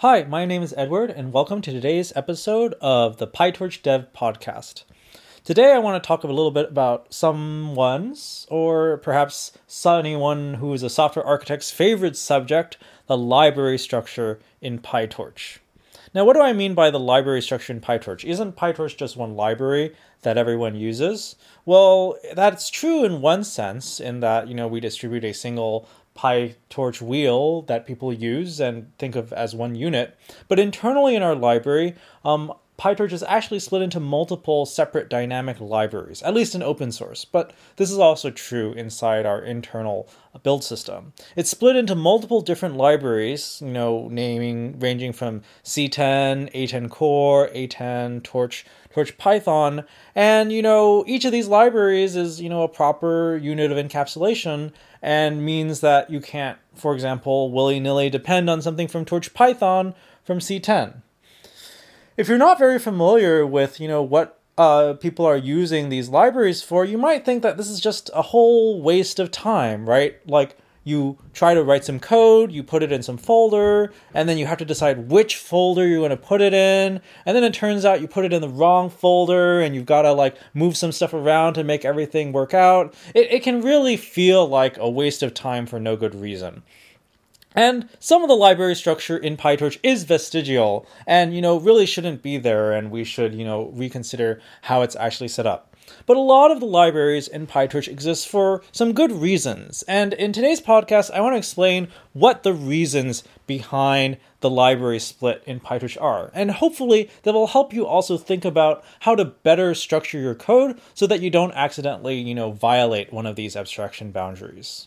Hi, my name is Edward, and welcome to today's episode of the PyTorch Dev Podcast. Today, I want to talk a little bit about someone's, or perhaps anyone who is a software architect's favorite subject the library structure in PyTorch. Now, what do I mean by the library structure in PyTorch? Isn't PyTorch just one library that everyone uses? Well, that's true in one sense, in that, you know, we distribute a single PyTorch wheel that people use and think of as one unit. But internally in our library, um, PyTorch is actually split into multiple separate dynamic libraries, at least in open source, but this is also true inside our internal build system. It's split into multiple different libraries, you know, naming ranging from C10, ATen Core, ATen Torch, Torch Python, and you know, each of these libraries is, you know, a proper unit of encapsulation and means that you can't, for example, willy-nilly depend on something from Torch Python from C10 if you're not very familiar with, you know, what uh, people are using these libraries for, you might think that this is just a whole waste of time, right? Like you try to write some code, you put it in some folder, and then you have to decide which folder you're going to put it in, and then it turns out you put it in the wrong folder, and you've got to like move some stuff around to make everything work out. It, it can really feel like a waste of time for no good reason. And some of the library structure in PyTorch is vestigial and, you know, really shouldn't be there, and we should, you know, reconsider how it's actually set up. But a lot of the libraries in PyTorch exist for some good reasons. And in today's podcast, I want to explain what the reasons behind the library split in PyTorch are. And hopefully, that will help you also think about how to better structure your code so that you don't accidentally, you know, violate one of these abstraction boundaries.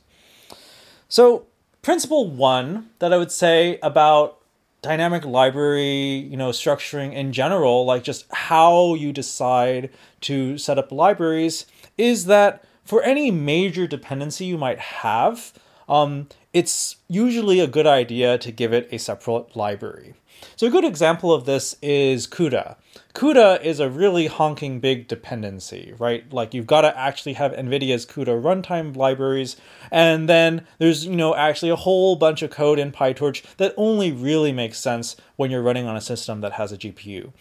So, principle one that I would say about dynamic library, you know, structuring in general, like just how you decide to set up libraries, is that for any major dependency you might have, um, it's usually a good idea to give it a separate library. So a good example of this is CUDA. CUDA is a really honking big dependency, right? Like you've got to actually have NVIDIA's CUDA runtime libraries, and then there's, you know, actually a whole bunch of code in PyTorch that only really makes sense when you're running on a system that has a GPU.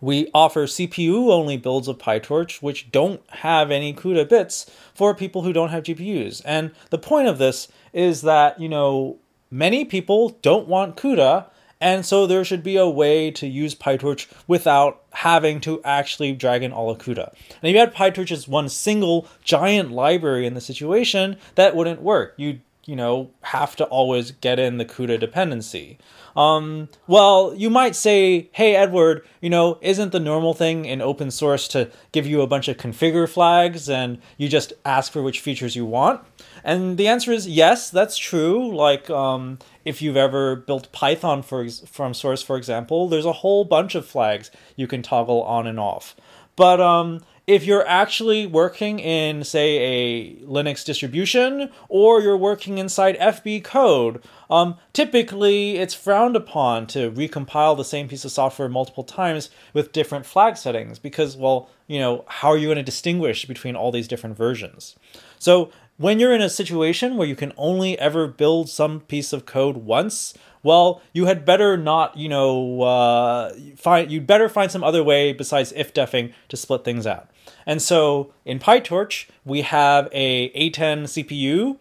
We offer CPU only builds of PyTorch, which don't have any CUDA bits for people who don't have GPUs. And the point of this is that, you know, many people don't want CUDA and so there should be a way to use PyTorch without having to actually drag in all of CUDA. And if you had PyTorch as one single giant library in the situation, that wouldn't work. You you know have to always get in the CUDA dependency. Um, well, you might say, hey, Edward, you know, isn't the normal thing in open source to give you a bunch of configure flags and you just ask for which features you want? And the answer is yes, that's true. Like, um, if you've ever built Python for, from source, for example, there's a whole bunch of flags you can toggle on and off. But um, if you're actually working in, say, a Linux distribution, or you're working inside FB code, um, typically it's frowned upon to recompile the same piece of software multiple times with different flag settings because, well, you know, how are you going to distinguish between all these different versions? So when you're in a situation where you can only ever build some piece of code once, well, you had better not, you know, uh, find you'd better find some other way besides if defing to split things out. And so in PyTorch, we have a ATen CPU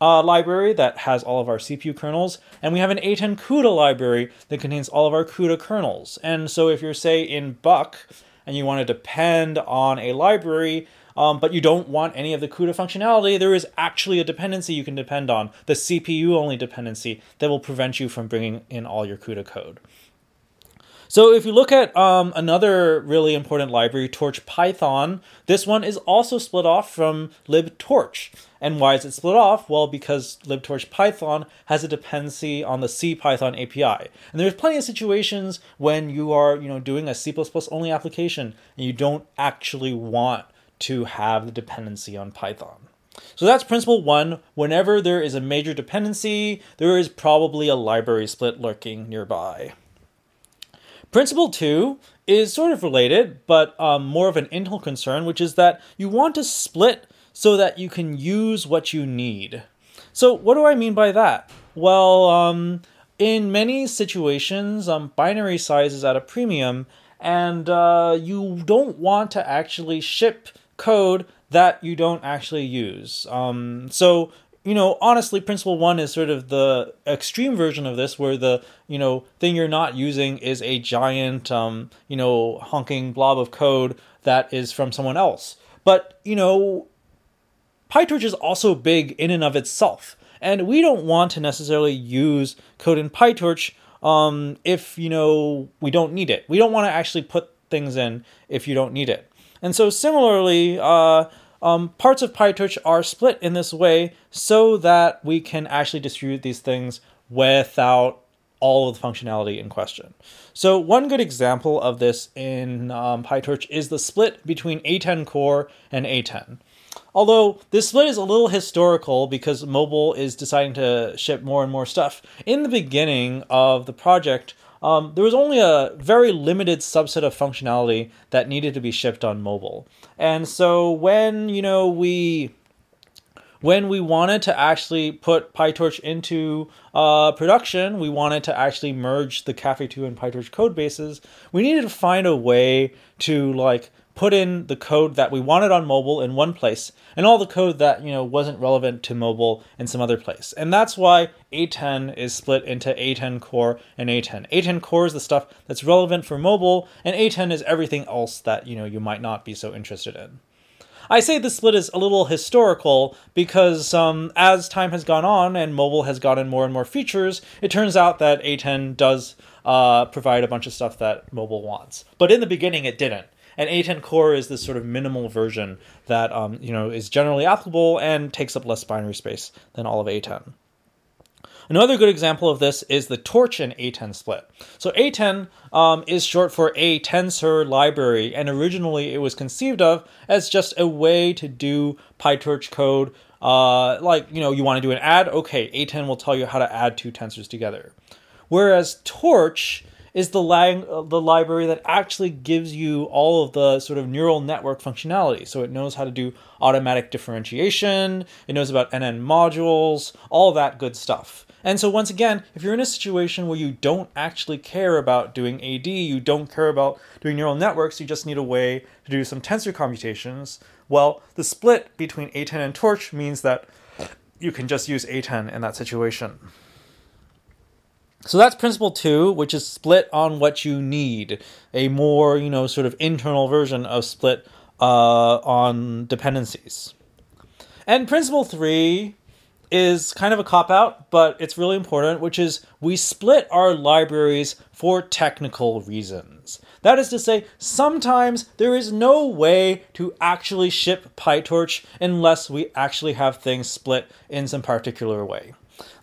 uh, library that has all of our CPU kernels, and we have an ATen CUDA library that contains all of our CUDA kernels. And so if you're, say, in Buck and you want to depend on a library, um, but you don't want any of the CUDA functionality, there is actually a dependency you can depend on, the CPU only dependency, that will prevent you from bringing in all your CUDA code. So if you look at um, another really important library, Torch Python, this one is also split off from libtorch. And why is it split off? Well, because libtorch Python has a dependency on the CPython API. And there's plenty of situations when you are, you know, doing a C++ only application and you don't actually want to have the dependency on Python. So that's principle one. Whenever there is a major dependency, there is probably a library split lurking nearby. Principle two is sort of related, but um, more of an internal concern, which is that you want to split so that you can use what you need. So, what do I mean by that? Well, um, in many situations, um, binary size is at a premium, and uh, you don't want to actually ship code that you don't actually use. Um, so you know, honestly, principle one is sort of the extreme version of this, where the you know thing you're not using is a giant, um, you know, honking blob of code that is from someone else. But you know, PyTorch is also big in and of itself, and we don't want to necessarily use code in PyTorch um, if you know we don't need it. We don't want to actually put things in if you don't need it. And so similarly. Uh, um, parts of PyTorch are split in this way so that we can actually distribute these things without all of the functionality in question. So one good example of this in um, PyTorch is the split between ATen core and ATen. Although this split is a little historical because mobile is deciding to ship more and more stuff. In the beginning of the project, um, there was only a very limited subset of functionality that needed to be shipped on mobile. And so when, you know, we when we wanted to actually put PyTorch into uh, production, we wanted to actually merge the Caffe2 and PyTorch code bases. We needed to find a way to like put in the code that we wanted on mobile in one place and all the code that you know wasn't relevant to mobile in some other place. And that's why ATen is split into ATen core and ATen ATen core is the stuff that's relevant for mobile and ATen is everything else that you know you might not be so interested in. I say this split is a little historical because um, as time has gone on and mobile has gotten more and more features, it turns out that ATen does uh, provide a bunch of stuff that mobile wants. But in the beginning, it didn't and ATen Core is this sort of minimal version that um, you know is generally applicable and takes up less binary space than all of ATen. Another good example of this is the Torch and ATen split. So ATen um, is short for a tensor library, and originally it was conceived of as just a way to do PyTorch code. Uh, like you know, you want to do an add, okay, ATen will tell you how to add two tensors together. Whereas Torch is the lang- the library that actually gives you all of the sort of neural network functionality. So it knows how to do automatic differentiation, it knows about NN modules, all that good stuff. And so once again, if you're in a situation where you don't actually care about doing AD, you don't care about doing neural networks, you just need a way to do some tensor computations, well, the split between ATen and Torch means that you can just use ATen in that situation. So that's principle two, which is split on what you need. A more, you know, sort of internal version of split uh, on dependencies. And principle three is kind of a cop out, but it's really important, which is we split our libraries for technical reasons. That is to say, sometimes there is no way to actually ship PyTorch unless we actually have things split in some particular way.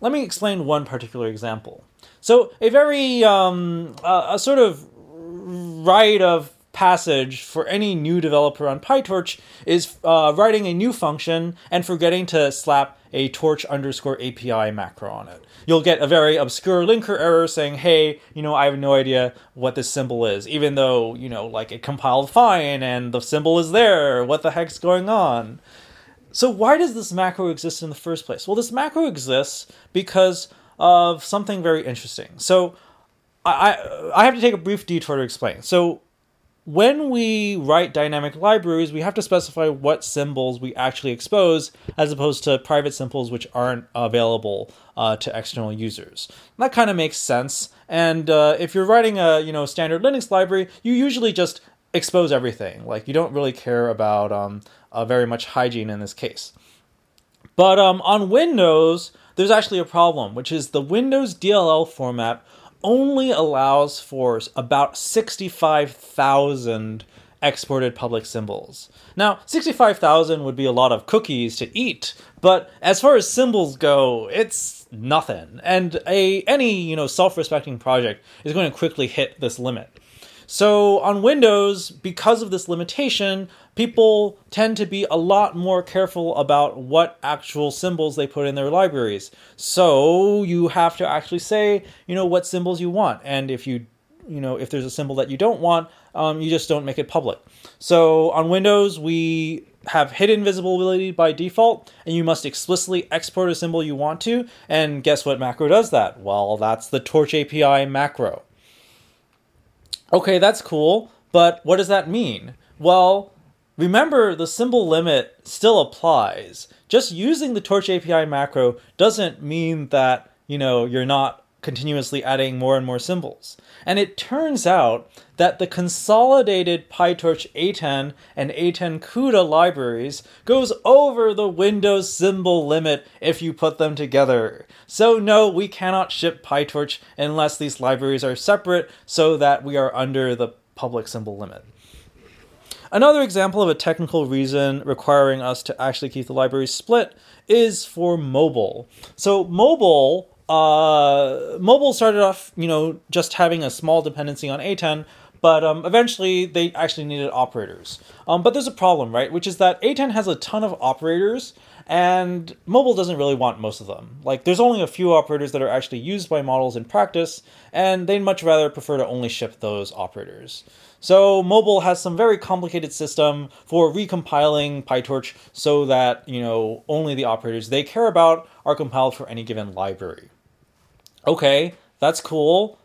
Let me explain one particular example. So a very um, a sort of rite of passage for any new developer on PyTorch is uh, writing a new function and forgetting to slap a torch underscore API macro on it. You'll get a very obscure linker error saying, hey, you know, I have no idea what this symbol is, even though, you know, like it compiled fine and the symbol is there. What the heck's going on? So, why does this macro exist in the first place? Well, this macro exists because of something very interesting. So I, I have to take a brief detour to explain. So when we write dynamic libraries, we have to specify what symbols we actually expose as opposed to private symbols which aren't available uh, to external users. That kind of makes sense. And uh, if you're writing a you know standard Linux library, you usually just expose everything. Like you don't really care about um, uh, very much hygiene in this case. But um, on Windows, there's actually a problem, which is the Windows DLL format only allows for about 65,000 exported public symbols. Now, 65,000 would be a lot of cookies to eat, but as far as symbols go, it's nothing. And a any, you know, self-respecting project is going to quickly hit this limit. So on Windows, because of this limitation, people tend to be a lot more careful about what actual symbols they put in their libraries. So you have to actually say, you know, what symbols you want. And if you, you know, if there's a symbol that you don't want, um, you just don't make it public. So on Windows, we have hidden visibility by default, and you must explicitly export a symbol you want to. And guess what macro does that? Well, that's the Torch API macro. Okay, that's cool, but what does that mean? Well, remember the symbol limit still applies. Just using the Torch API macro doesn't mean that, you know, you're not continuously adding more and more symbols. And it turns out that the consolidated PyTorch ATen and ATen CUDA libraries goes over the Windows symbol limit if you put them together. So no, we cannot ship PyTorch unless these libraries are separate so that we are under the public symbol limit. Another example of a technical reason requiring us to actually keep the library split is for mobile. So mobile uh, mobile started off, you know, just having a small dependency on ATen, but um, eventually they actually needed operators. Um, but there's a problem, right? Which is that ATen has a ton of operators, and mobile doesn't really want most of them. Like, there's only a few operators that are actually used by models in practice, and they'd much rather prefer to only ship those operators. So mobile has some very complicated system for recompiling PyTorch so that, you know, only the operators they care about are compiled for any given library. Okay, that's cool.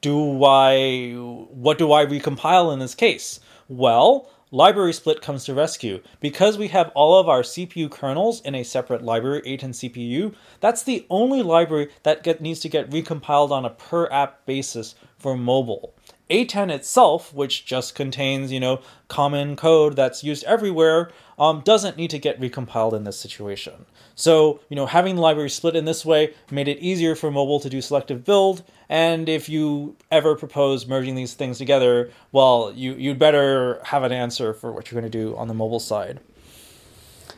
Do I what do I recompile in this case? Well, library split comes to rescue. Because we have all of our CPU kernels in a separate library, ATen CPU, that's the only library that get, needs to get recompiled on a per app basis for mobile. ATen itself, which just contains, you know, common code that's used everywhere, um, doesn't need to get recompiled in this situation. So, you know, having the library split in this way made it easier for mobile to do selective build. And if you ever propose merging these things together, well, you, you'd better have an answer for what you're going to do on the mobile side.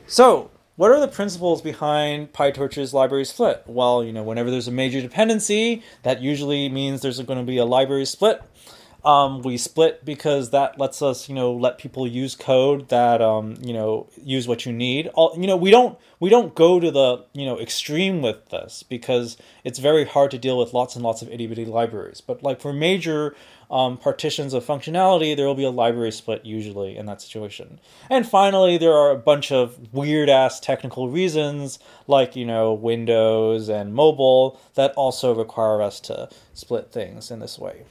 So, what are the principles behind PyTorch's library split? Well, you know, whenever there's a major dependency, that usually means there's going to be a library split. Um, we split because that lets us, you know, let people use code that, um, you know, use what you need. All, you know, we don't we don't go to the you know extreme with this because it's very hard to deal with lots and lots of itty bitty libraries. But like for major um, partitions of functionality, there will be a library split usually in that situation. And finally, there are a bunch of weird ass technical reasons like you know Windows and mobile that also require us to split things in this way.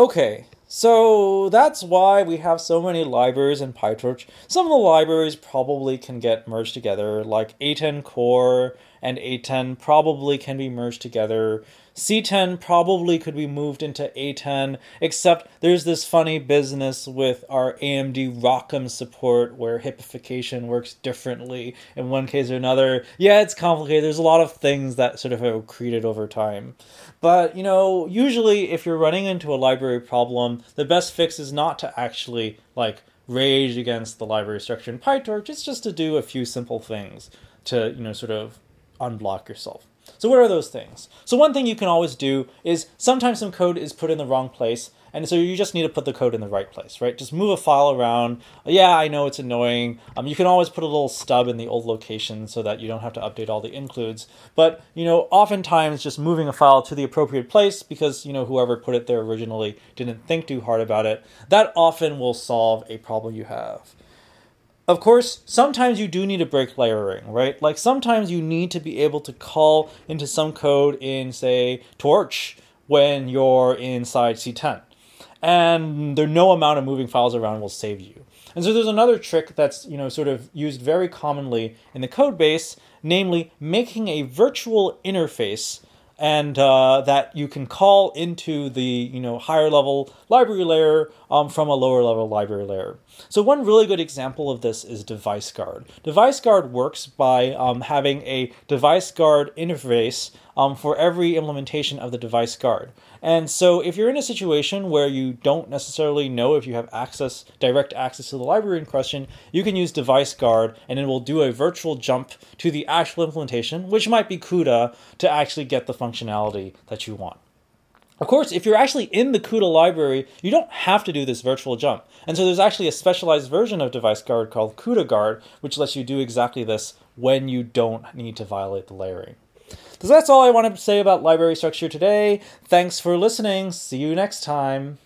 Okay, so that's why we have so many libraries in PyTorch. Some of the libraries probably can get merged together, like ATen Core and ATen probably can be merged together. C10 probably could be moved into ATen, except there's this funny business with our AMD ROCm support where HIPification works differently in one case or another. Yeah, it's complicated. There's a lot of things that sort of have accreted over time. But, you know, usually if you're running into a library problem, the best fix is not to actually, like, rage against the library structure in PyTorch. It's just to do a few simple things to, you know, sort of unblock yourself. So what are those things? So one thing you can always do is sometimes some code is put in the wrong place, and so you just need to put the code in the right place, right? Just move a file around. Yeah, I know it's annoying. Um, you can always put a little stub in the old location so that you don't have to update all the includes. But you know, oftentimes just moving a file to the appropriate place because you know whoever put it there originally didn't think too hard about it. That often will solve a problem you have. Of course, sometimes you do need to break layering, right? Like sometimes you need to be able to call into some code in, say, Torch when you're inside C10. And there no amount of moving files around will save you. And so there's another trick that's, you know, sort of used very commonly in the code base, namely making a virtual interface and uh, that you can call into the you know higher level library layer um, from a lower level library layer. So one really good example of this is Device Guard. Device Guard works by um, having a Device Guard interface um, for every implementation of the Device Guard. And so if you're in a situation where you don't necessarily know if you have access, direct access to the library in question, you can use Device Guard and it will do a virtual jump to the actual implementation, which might be CUDA, to actually get the functionality that you want. Of course, if you're actually in the CUDA library, you don't have to do this virtual jump. And so there's actually a specialized version of Device Guard called CUDA Guard, which lets you do exactly this when you don't need to violate the layering. So that's all I wanted to say about library structure today. Thanks for listening. See you next time.